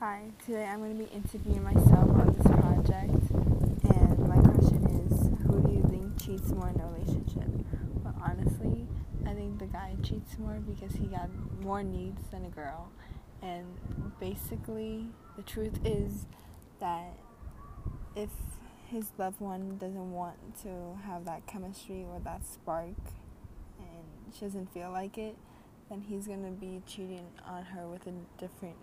Hi, today I'm going to be interviewing myself on this project. And my question is Who do you think cheats more in a relationship? Well, honestly, I think the guy cheats more because he got more needs than a girl. And basically, the truth is that if his loved one doesn't want to have that chemistry or that spark and she doesn't feel like it, then he's going to be cheating on her with a different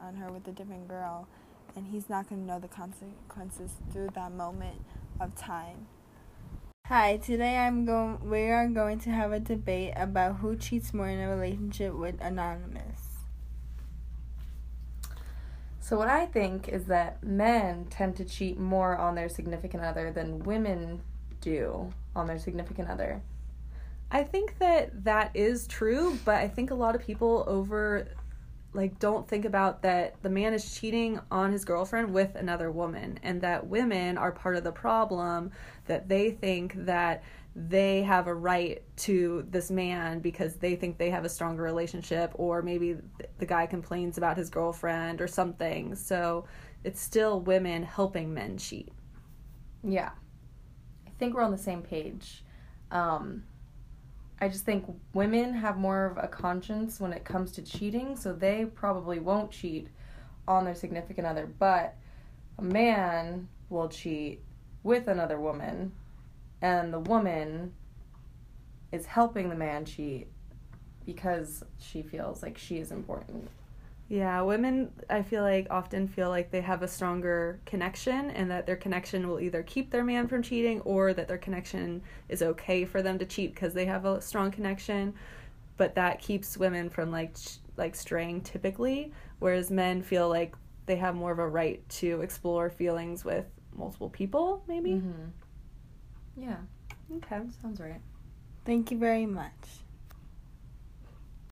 on her with a different girl, and he's not going to know the consequences through that moment of time. Hi, today I'm going we are going to have a debate about who cheats more in a relationship with Anonymous. So what I think is that men tend to cheat more on their significant other than women do on their significant other. I think that that is true, but I think a lot of people over like don't think about that the man is cheating on his girlfriend with another woman and that women are part of the problem that they think that they have a right to this man because they think they have a stronger relationship or maybe the guy complains about his girlfriend or something. So it's still women helping men cheat. Yeah. I think we're on the same page. Um I just think women have more of a conscience when it comes to cheating, so they probably won't cheat on their significant other, but a man will cheat with another woman, and the woman is helping the man cheat because she feels like she is important. Yeah, women, I feel like, often feel like they have a stronger connection and that their connection will either keep their man from cheating or that their connection is okay for them to cheat because they have a strong connection. But that keeps women from like like straying typically, whereas men feel like they have more of a right to explore feelings with multiple people, maybe. Mm-hmm. Yeah. Okay. Sounds right. Thank you very much.